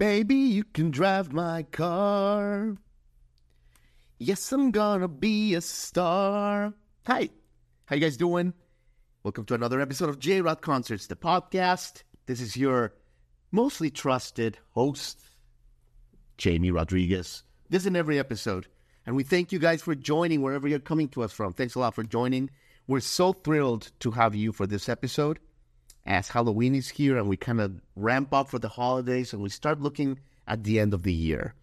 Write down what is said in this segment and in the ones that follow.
Baby, you can drive my car. Yes, I'm gonna be a star. Hi, how you guys doing? Welcome to another episode of J Rod Concerts, the podcast. This is your mostly trusted host, Jamie Rodriguez. This is in every episode. And we thank you guys for joining wherever you're coming to us from. Thanks a lot for joining. We're so thrilled to have you for this episode as Halloween is here and we kind of ramp up for the holidays and we start looking at the end of the year.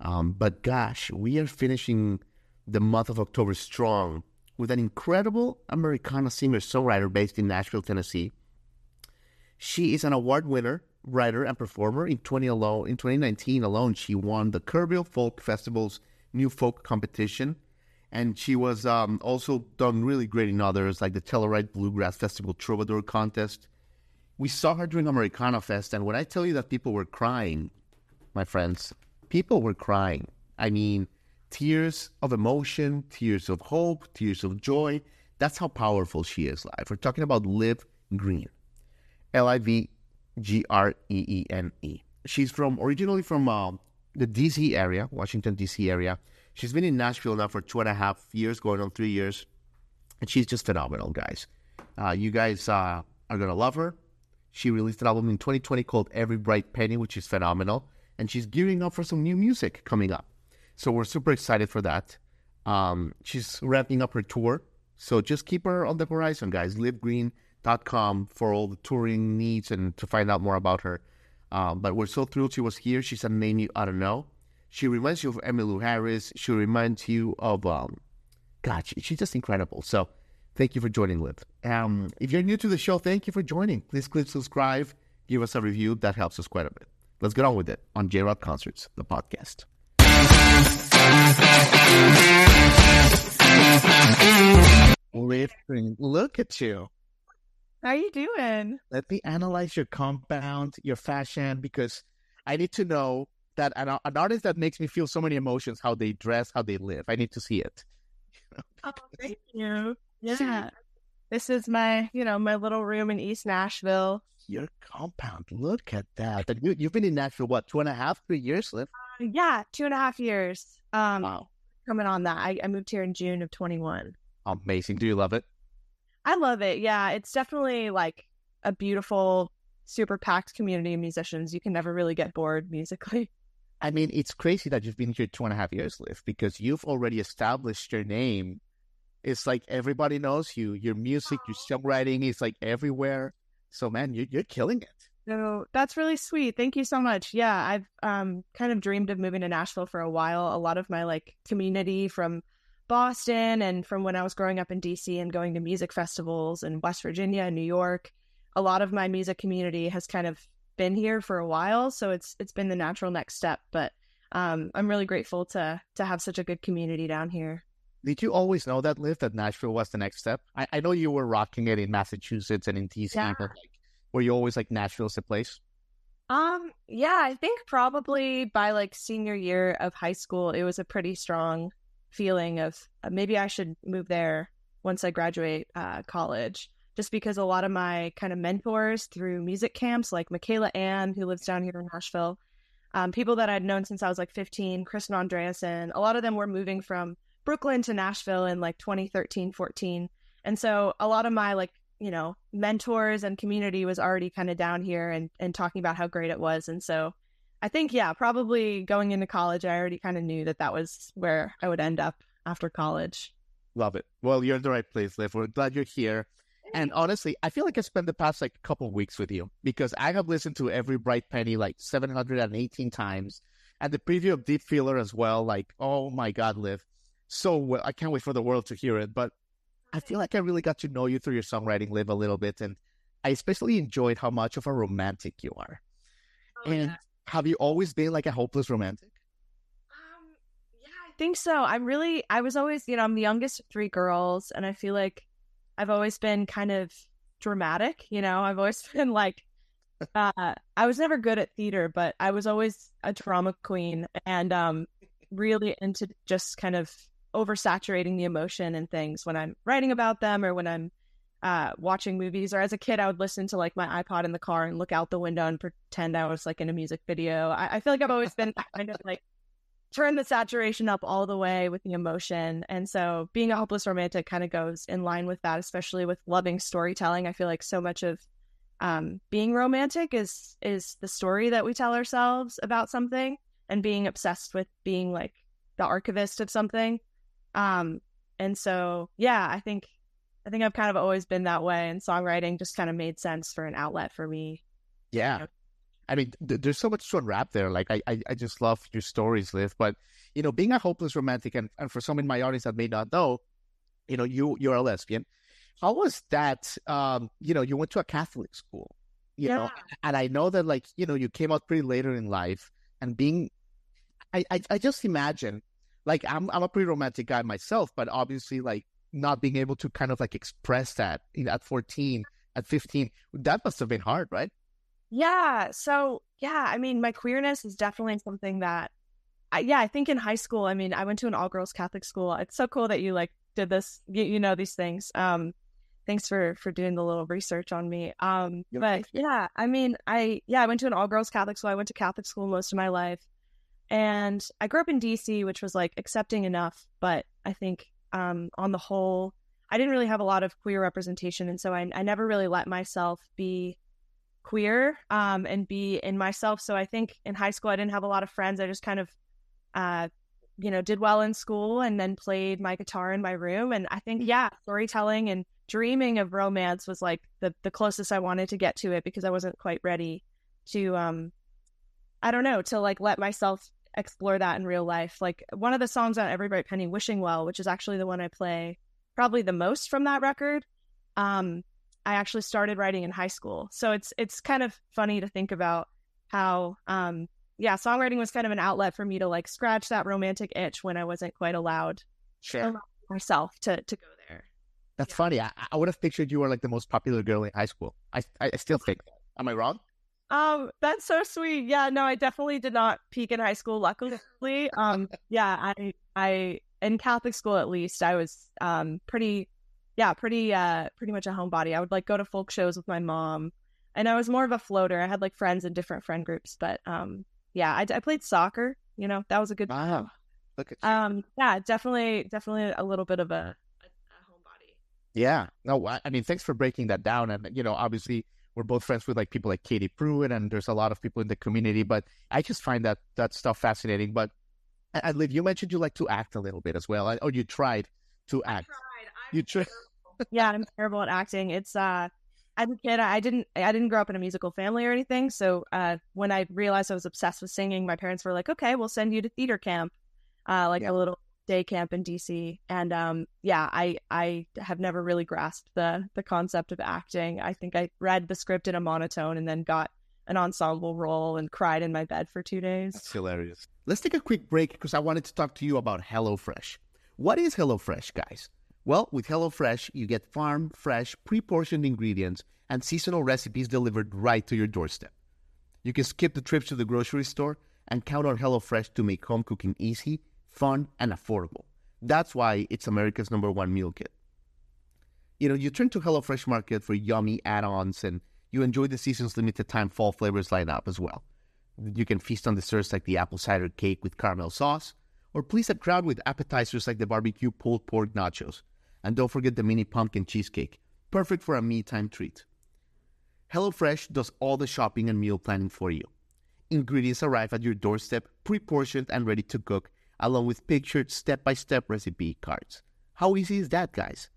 Um, but gosh, we are finishing the month of October strong with an incredible Americana singer songwriter based in Nashville, Tennessee. She is an award winner, writer, and performer. In, 20 alone, in 2019 alone, she won the Kerrville Folk Festival's New Folk Competition. And she was um, also done really great in others, like the Telluride Bluegrass Festival Troubadour Contest we saw her during Americana Fest, and when I tell you that people were crying, my friends, people were crying. I mean, tears of emotion, tears of hope, tears of joy. That's how powerful she is live. We're talking about Liv Greene, L I V G R E E N E. She's from originally from uh, the DC area, Washington D.C. area. She's been in Nashville now for two and a half years, going on three years, and she's just phenomenal, guys. Uh, you guys uh, are gonna love her. She released an album in 2020 called Every Bright Penny, which is phenomenal. And she's gearing up for some new music coming up. So we're super excited for that. Um, she's wrapping up her tour. So just keep her on the horizon, guys. LivGreene.com for all the touring needs and to find out more about her. Um, but we're so thrilled she was here. She's a name you I don't know. She reminds you of Emmylou Harris. She reminds you of, um, God, she, she's just incredible. So Thank you for joining, Liv. Um, if you're new to the show, thank you for joining. Please click subscribe, give us a review. That helps us quite a bit. Let's get on with it on J Rod Concerts, the podcast. Liv, look at you. How are you doing? Let me analyze your compound, your fashion, because I need to know that an, an artist that makes me feel so many emotions, how they dress, how they live. I need to see it. oh, thank you. Yeah. This is my, you know, my little room in East Nashville. Your compound. Look at that. You, you've been in Nashville, what, two and a half, three years, Liv? Uh, yeah, two and a half years. Um, wow. Coming on that. I, I moved here in June of 21. Amazing. Do you love it? I love it. Yeah. It's definitely like a beautiful, super packed community of musicians. You can never really get bored musically. I mean, it's crazy that you've been here two and a half years, Liv, because you've already established your name it's like everybody knows you. Your music, your songwriting is like everywhere. So man, you're you're killing it. So that's really sweet. Thank you so much. Yeah, I've um kind of dreamed of moving to Nashville for a while. A lot of my like community from Boston and from when I was growing up in DC and going to music festivals in West Virginia and New York, a lot of my music community has kind of been here for a while, so it's it's been the natural next step, but um, I'm really grateful to to have such a good community down here. Did you always know that, Liv, that Nashville was the next step? I, I know you were rocking it in Massachusetts and in DC, yeah. but like, were you always like Nashville's the place? Um, yeah, I think probably by like senior year of high school, it was a pretty strong feeling of uh, maybe I should move there once I graduate uh, college. Just because a lot of my kind of mentors through music camps, like Michaela Anne, who lives down here in Nashville, um, people that I'd known since I was like 15, Kristin Andreassen, a lot of them were moving from Brooklyn to Nashville in like 2013, 14. And so a lot of my like, you know, mentors and community was already kind of down here and, and talking about how great it was. And so I think, yeah, probably going into college, I already kind of knew that that was where I would end up after college. Love it. Well, you're in the right place, Liv. We're glad you're here. And honestly, I feel like I spent the past like couple weeks with you because I have listened to every Bright Penny like 718 times and the preview of Deep Feeler as well. Like, oh my God, Liv so well. I can't wait for the world to hear it. But I feel like I really got to know you through your songwriting, Liv a little bit, and I especially enjoyed how much of a romantic you are. Oh, and yeah. have you always been like a hopeless romantic? Um, yeah, I think so. I'm really, I was always, you know, I'm the youngest of three girls, and I feel like I've always been kind of dramatic, you know, I've always been like, uh, I was never good at theater, but I was always a drama queen and um, really into just kind of oversaturating the emotion and things when I'm writing about them or when I'm uh, watching movies. Or as a kid, I would listen to like my iPod in the car and look out the window and pretend I was like in a music video. I, I feel like I've always been kind of like turn the saturation up all the way with the emotion. And so being a hopeless romantic kind of goes in line with that, especially with loving storytelling. I feel like so much of um, being romantic is is the story that we tell ourselves about something and being obsessed with being like the archivist of something. Um, and so yeah, I think I think I've kind of always been that way and songwriting just kind of made sense for an outlet for me. Yeah. I mean, th- there's so much to unwrap there. Like, I, I, I just love your stories, Liv. But you know, being a hopeless romantic, and, and for some in my audience that may not know, you know, you you're a lesbian. How was that? Um, you know, you went to a Catholic school, you Yeah. know, and I know that like you know you came out pretty later in life, and being, I, I, I just imagine, like I'm I'm a pretty romantic guy myself, but obviously like not being able to kind of like express that at 14, at 15, that must have been hard, right? Yeah. So, yeah, I mean, my queerness is definitely something that, I, yeah, I think in high school, I mean, I went to an all girls Catholic school. It's so cool that you like did this, you, you know, these things. Um, thanks for, for doing the little research on me. Um, Yep. but yeah, I mean, I, yeah, I went to an all girls Catholic school. I went to Catholic school most of my life. And I grew up in DC, which was like accepting enough. But I think, um, on the whole, I didn't really have a lot of queer representation. And so I, I never really let myself be queer um, and be in myself. So I think in high school I didn't have a lot of friends. I just kind of, uh, you know, did well in school and then played my guitar in my room. And I think yeah, storytelling and dreaming of romance was like the the closest I wanted to get to it because I wasn't quite ready to um, I don't know, to like let myself explore that in real life. Like one of the songs on Every Bright Penny, Wishing Well, which is actually the one I play probably the most from that record. Um, I actually started writing in high school. So it's it's kind of funny to think about how um yeah, songwriting was kind of an outlet for me to like scratch that romantic itch when I wasn't quite allowed Sure. myself to to go there. That's Yeah. funny. I, I would have pictured you were like the most popular girl in high school. I I, I still think. Am I wrong? Um, that's so sweet. Yeah, no, I definitely did not peak in high school, luckily. Um, yeah, I I in Catholic school at least, I was um pretty yeah, pretty uh pretty much a homebody. I would like go to folk shows with my mom. And I was more of a floater. I had like friends in different friend groups, but um yeah, I, I played soccer, you know, that was a good Wow. Look at you. um yeah, definitely definitely a little bit of a a, a homebody. Yeah. No, I I mean, thanks for breaking that down. And, you know, obviously we're both friends with like people like Katie Pruitt and there's a lot of people in the community, but I just find that that stuff fascinating. But, and Liv, you mentioned you like to act a little bit as well, or you tried to act. You tried. yeah, I'm terrible at acting. It's uh as a kid I didn't I didn't grow up in a musical family or anything. So uh when I realized I was obsessed with singing, my parents were like, Okay, we'll send you to theater camp. Uh like Yeah. a little day camp in DC. And um yeah, I I have never really grasped the the concept of acting. I think I read the script in a monotone and then got an ensemble role and cried in my bed for two days. That's hilarious. Let's take a quick break because I wanted to talk to you about HelloFresh. What is HelloFresh, guys? Well, with HelloFresh, you get farm, fresh, pre portioned ingredients and seasonal recipes delivered right to your doorstep. You can skip the trips to the grocery store and count on HelloFresh to make home cooking easy, fun, and affordable. That's why it's America's number one meal kit. You know, you turn to HelloFresh Market for yummy add ons and you enjoy the season's limited time fall flavors lineup as well. You can feast on desserts like the apple cider cake with caramel sauce, or please a crowd with appetizers like the barbecue pulled pork nachos. And don't forget the mini pumpkin cheesecake, perfect for a me time treat. HelloFresh does all the shopping and meal planning for you. Ingredients arrive at your doorstep, pre portioned and ready to cook, along with pictured step by step recipe cards. How easy is that, guys?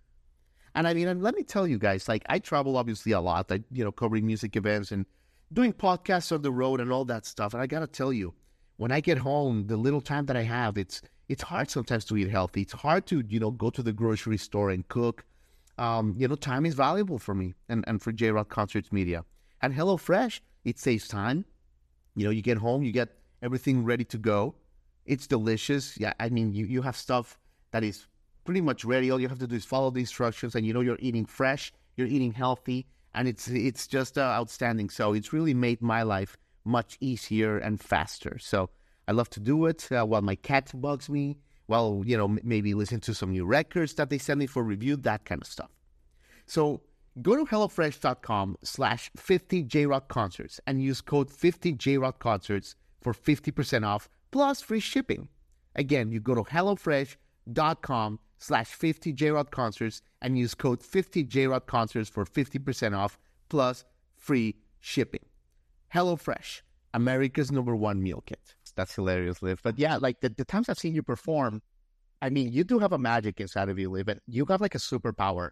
And I mean, let me tell you guys, like I travel obviously a lot, like, you know, covering music events and doing podcasts on the road and all that stuff. And I gotta tell you, when I get home, the little time that I have, it's it's hard sometimes to eat healthy. It's hard to, you know, go to the grocery store and cook. Um, you know, time is valuable for me and, and for J Rod Concerts Media. And HelloFresh, it saves time. You know, you get home, you get everything ready to go. It's delicious. Yeah, I mean, you, you have stuff that is pretty much ready. All you have to do is follow the instructions, and you know you're eating fresh, you're eating healthy, and it's it's just uh, outstanding. So it's really made my life much easier and faster. So I love to do it uh, while my cat bugs me. While you know m- maybe listen to some new records that they send me for review, that kind of stuff. So go to hellofresh.com slash 50jrod concerts and use code 50jrod concerts for 50% off plus free shipping. Again, you go to hellofresh.com slash 50jrod concerts and use code 50jrod concerts for 50% off plus free shipping. HelloFresh, America's number one meal kit. That's hilarious, Liv. But yeah, like the, the times I've seen you perform, I mean, you do have a magic inside of you, Liv, and you have like a superpower.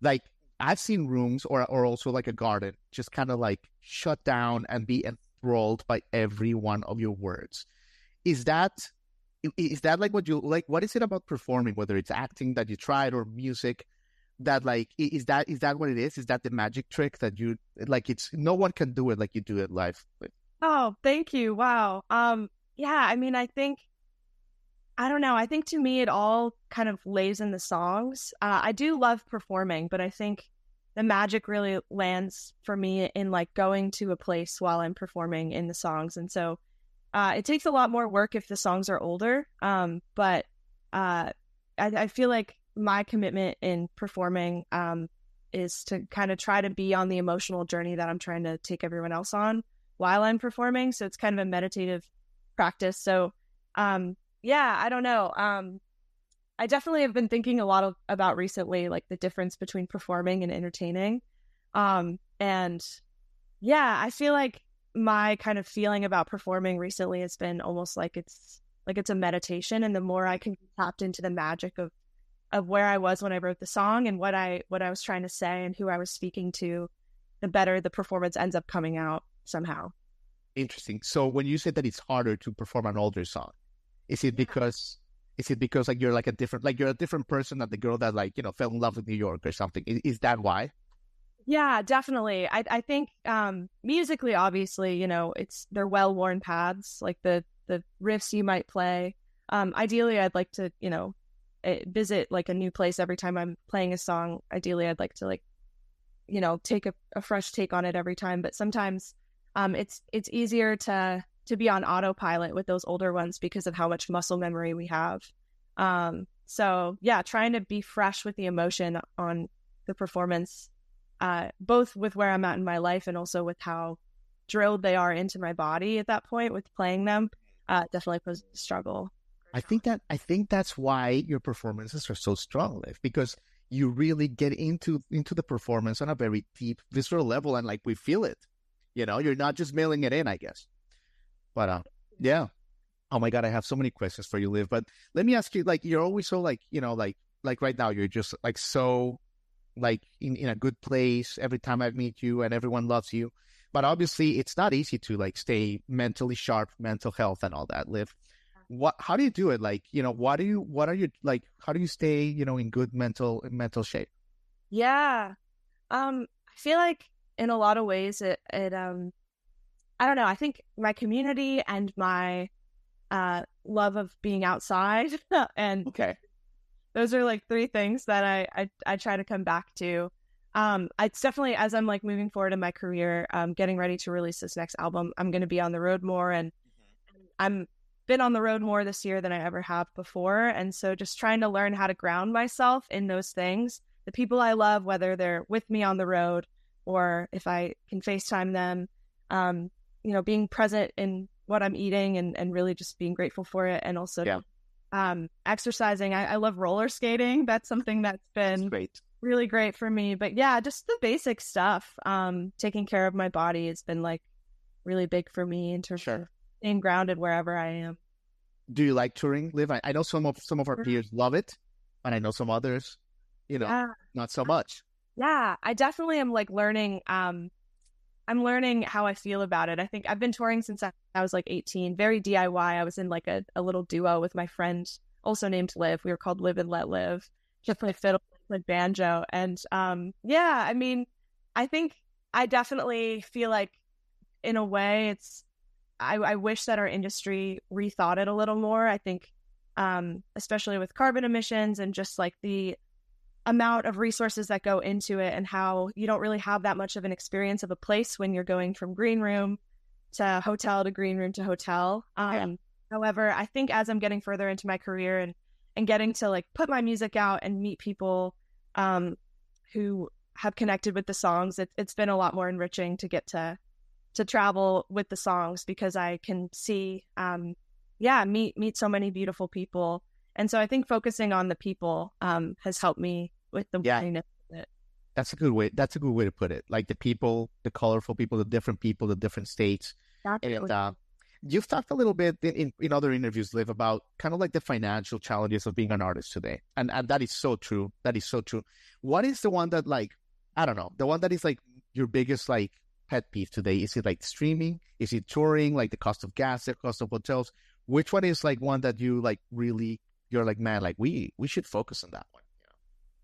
Like I've seen rooms or or also like a garden just kind of like shut down and be enthralled by every one of your words. Is that is that like what you like? What is it about performing, whether it's acting that you tried or music? That like is that is that what it is? Is that the magic trick that you like? It's no one can do it like you do it live. Oh, thank you. Wow. Um, yeah. I mean, I think I don't know. I think to me, it all kind of lays in the songs. Uh, I do love performing, but I think the magic really lands for me in like going to a place while I'm performing in the songs. And so uh, it takes a lot more work if the songs are older. Um, but uh, I, I, feel like my commitment in performing um, is to kind of try to be on the emotional journey that I'm trying to take everyone else on while I'm performing. So it's kind of a meditative practice. So um, yeah, I don't know. Um, I definitely have been thinking a lot of, about recently, like the difference between performing and entertaining. Um, and yeah, I feel like my kind of feeling about performing recently has been almost like it's like it's a meditation, and the more I can tap into the magic of of where I was when I wrote the song and what I what I was trying to say and who I was speaking to, the better the performance ends up coming out somehow. Interesting. So when you said that it's harder to perform an older song, is it because is it because like you're like a different like you're a different person than the girl that like you know fell in love with New York or something? Is, is that why? Yeah, definitely. I I think um musically, obviously, you know, it's they're well worn paths. Like the the riffs you might play. Um, ideally, I'd like to you know eh, visit like a new place every time I'm playing a song. Ideally, I'd like to like you know take a, a fresh take on it every time. But sometimes um, it's it's easier to to be on autopilot with those older ones because of how much muscle memory we have. Um, so yeah, trying to be fresh with the emotion on the performance, uh, both with where I'm at in my life and also with how drilled they are into my body at that point with playing them, uh, definitely was a struggle. I think that I think that's why your performances are so strong, Liv, because you really get into into the performance on a very deep visceral level and like we feel it. You know, you're not just mailing it in, I guess. But uh, yeah. Oh my god, I have so many questions for you, Liv. But let me ask you, like, you're always so like, you know, like like right now, you're just like so like in, in a good place every time I meet you and everyone loves you. But obviously it's not easy to like stay mentally sharp, mental health and all that, Liv What how do you do it? Like, you know, what do you what are you like how do you stay, you know, in good mental mental shape? Yeah. Um I feel like in a lot of ways it it um I don't know. I think my community and my uh, love of being outside and okay, those are like three things that I I, I try to come back to. Um, it's definitely as I'm like moving forward in my career, um, getting ready to release this next album. I'm going to be on the road more, and mm-hmm. I'm been on the road more this year than I ever have before. And so, just trying to learn how to ground myself in those things. The people I love, whether they're with me on the road or if I can FaceTime them, um, you know, being present in what I'm eating and, and really just being grateful for it. And also yeah. Um, exercising. I, I, love roller skating. That's something that's been great. really great for me. But yeah, just the basic stuff. Um, taking care of my body has been like really big for me in terms sure. of staying grounded wherever I am. Do you like touring, Liv? I, I know some of some of our peers love it, and I know some others, you know, yeah. not so much. Yeah, I definitely am like learning um I'm learning how I feel about it. I think I've been touring since I, I was like 18, very DIY. I was in like a, a little duo with my friend, also named Liv. We were called Live and Let Live. Just play fiddle, play banjo, and um, yeah. I mean, I think I definitely feel like, in a way, it's I, I wish that our industry rethought it a little more. I think, um, especially with carbon emissions and just like the amount of resources that go into it and how you don't really have that much of an experience of a place when you're going from green room to hotel to green room to hotel. Um. However, I think as I'm getting further into my career and and getting to like put my music out and meet people um, who have connected with the songs, it, it's been a lot more enriching to get to to travel with the songs because I can see, um, yeah, meet meet so many beautiful people, and so I think focusing on the people um, has helped me with the yeah. That's a good way. That's a good way to put it. Like the people, the colorful people, the different people, the different states. And uh, you've talked a little bit in, in other interviews, Liv, about kind of like the financial challenges of being an artist today, and and that is so true. That is so true. What is the one that like I don't know, the one that is like your biggest like pet peeve today? Is it like streaming? Is it touring? Like the cost of gas, the cost of hotels? Which one is like one that you like really? You're like, man, like we we should focus on that one.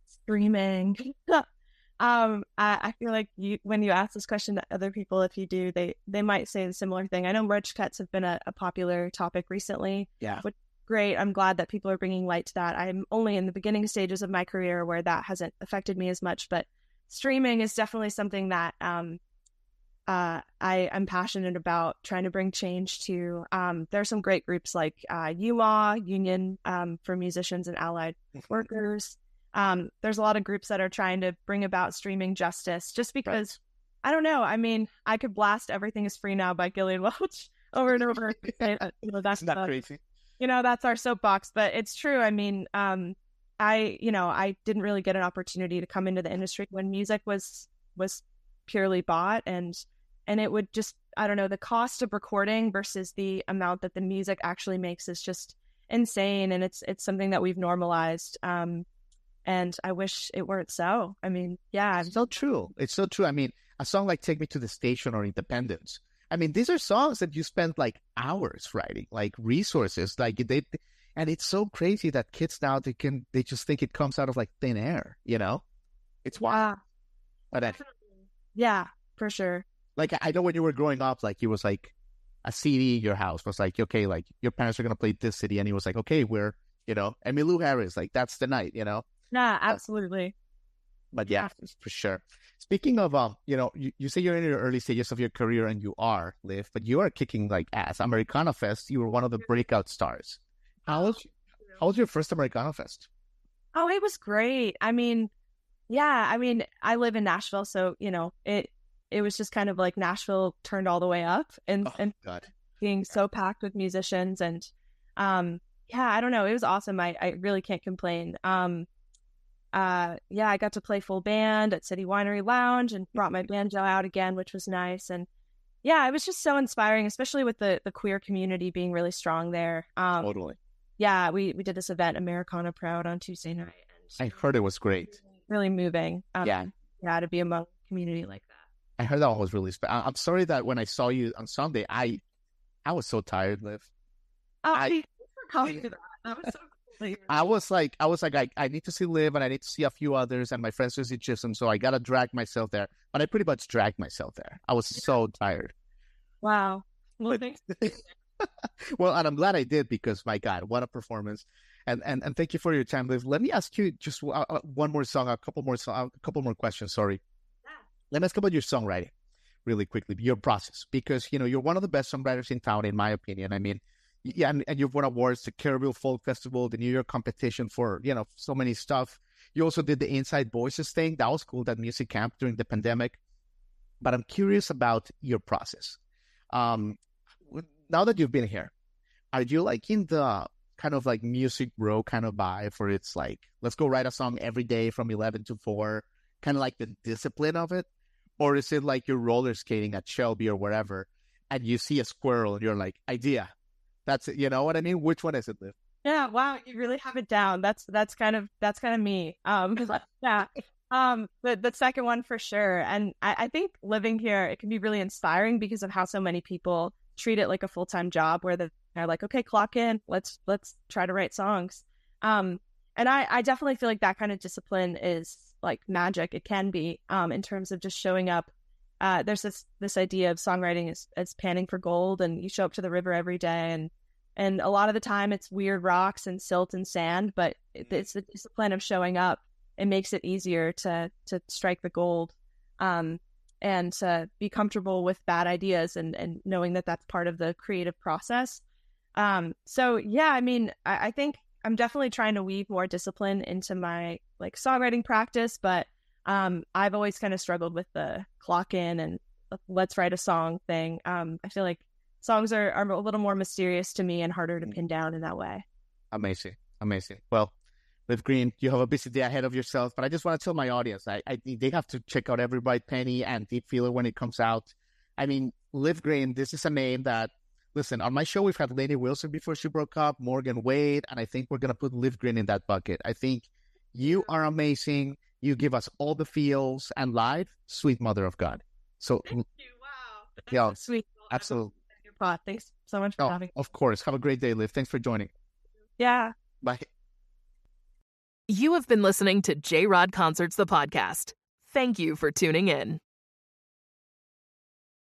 Streaming. um, I, I feel like you when you ask this question to other people, if you do, they they might say the similar thing. I know merch cuts have been a, a popular topic recently. Yeah. Which great. I'm glad that people are bringing light to that. I'm only in the beginning stages of my career where that hasn't affected me as much, but streaming is definitely something that um, uh, I am passionate about trying to bring change to. Um, there are some great groups like uh, UMA, Union um, for Musicians and Allied Workers. Um, there's a lot of groups that are trying to bring about streaming justice just because, right. I don't know. I mean, I could blast Everything is Free Now by Gillian Welch over and over. you know, that's not crazy. You know, that's our soapbox, but it's true. I mean, um, I, you know, I didn't really get an opportunity to come into the industry when music was was purely bought and and it would just I don't know, the cost of recording versus the amount that the music actually makes is just insane and it's it's something that we've normalized. Um and I wish it weren't so. I mean, yeah. It's so true. It's so true. I mean, a song like Take Me to the Station or Independence. I mean, these are songs that you spend like hours writing, like resources, like they and it's so crazy that kids now they can they just think it comes out of like thin air, you know? It's wild. But I, yeah, for sure. Like I know when you were growing up, like it was like a CD in your house was like, okay, like your parents are gonna play this city, and he was like, okay, we're you know, Emmylou Harris, like that's the night, you know? Yeah, absolutely. But, but yeah, for sure. Speaking of um, you know, you, you say you're in your early stages of your career and you are, Liv, but you are kicking like ass. Americana Fest, you were one of the breakout stars. How was how was your first Americana Fest? Oh, it was great. I mean, yeah, I mean, I live in Nashville, so you know, it it was just kind of like Nashville turned all the way up and oh, and God. being so packed with musicians and um yeah, I don't know, it was awesome. I I really can't complain. Um uh yeah, I got to play full band at City Winery Lounge and brought my banjo out again, which was nice and yeah, it was just so inspiring, especially with the the queer community being really strong there. Um, totally yeah, we we did this event, Americana Proud, on Tuesday night. I heard it was great. Really moving. Um, yeah, yeah, to be among community like that. I heard that was really special. I'm sorry that when I saw you on Sunday, I I was so tired, Liv. Oh, I, I, that. that was so. I was like, I was like, I, I need to see Liv and I need to see a few others and my friends to see Chisholm, so I gotta drag myself there. But I pretty much dragged myself there. I was so tired. Wow. Well, thanks. well, and I'm glad I did because my God, what a performance! And and and thank you for your time, Liv. Let me ask you just uh, uh one more song, a couple more, song, a couple more questions. Sorry. Yeah. Let me ask about your songwriting, really quickly, your process, because you know you're one of the best songwriters in town, in my opinion. I mean, yeah, and, and you've won awards, the Kerrville Folk Festival, the New Folk competition for you know so many stuff. You also did the Inside Voices thing. That was cool. That music camp during the pandemic. But I'm curious about your process. Um, now that you've been here, are you like in the kind of like music bro kind of vibe for it's like let's go write a song every day from 11 to 4 kind of like the discipline of it or is it like you're roller skating at shelby or wherever and you see a squirrel and you're like idea that's it you know what i mean? Which one is it liv? Yeah wow you really have it down. That's that's kind of that's kind of me. Um yeah. Um the, the second one for sure and I, I think living here it can be really inspiring because of how so many people treat it like a full time job where they're like, okay, clock in, let's let's try to write songs. Um, and I I definitely feel like that kind of discipline is like magic. It can be um in terms of just showing up uh, there's this this idea of songwriting as, as panning for gold, and you show up to the river every day, and and a lot of the time it's weird rocks and silt and sand, but it's the discipline of showing up. It makes it easier to to strike the gold, um, and to be comfortable with bad ideas and and knowing that that's part of the creative process. Um, so yeah, I mean, I, I think I'm definitely trying to weave more discipline into my like songwriting practice, but um, I've always kind of struggled with the clock in and let's write a song thing. Um, I feel like songs are, are a little more mysterious to me and harder to pin down in that way. Amazing. Amazing. Well, Liv Greene, you have a busy day ahead of yourself, but I just want to tell my audience, I, I they have to check out Every Bright Penny and Deep Feeler when it comes out. I mean, Liv Greene, this is a name that, listen, on my show, we've had Lainey Wilson before she broke up, Morgan Wade, and I think we're going to put Liv Greene in that bucket. I think you are amazing. You give us all the feels and Liv, sweet mother of God. So, Thank mm, you. Wow. That's yeah, so sweet. absolutely. Your pod. Thanks so much for Oh, having me. of course. Have a great day, Liv. Thanks for joining. Yeah. Bye. You have been listening to J Rod Concerts, the podcast. Thank you for tuning in.